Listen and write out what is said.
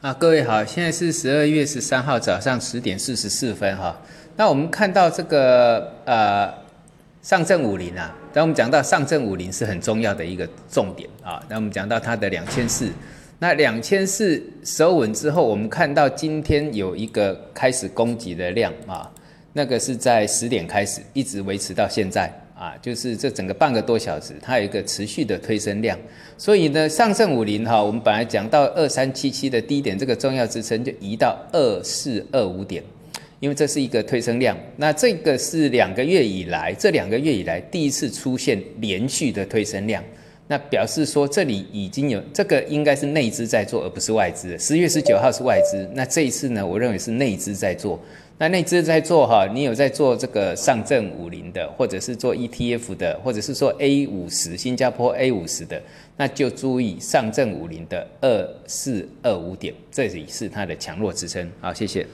啊，各位好，现在是十二月十三号早上十点四十四分哈。那我们看到这个呃上证五零啊，当我们讲到上证五零是很重要的一个重点啊。那我们讲到它的两千四，那两千四收稳之后，我们看到今天有一个开始攻击的量啊，那个是在十点开始，一直维持到现在。啊，就是这整个半个多小时，它有一个持续的推升量，所以呢，上证五零哈，我们本来讲到二三七七的低点，这个重要支撑就移到二四二五点，因为这是一个推升量，那这个是两个月以来，这两个月以来第一次出现连续的推升量，那表示说这里已经有这个应该是内资在做，而不是外资。十月十九号是外资，那这一次呢，我认为是内资在做。那内资在做哈，你有在做这个上证五零的，或者是做 ETF 的，或者是说 A 五十新加坡 A 五十的，那就注意上证五零的二四二五点，这里是它的强弱支撑。好，谢谢。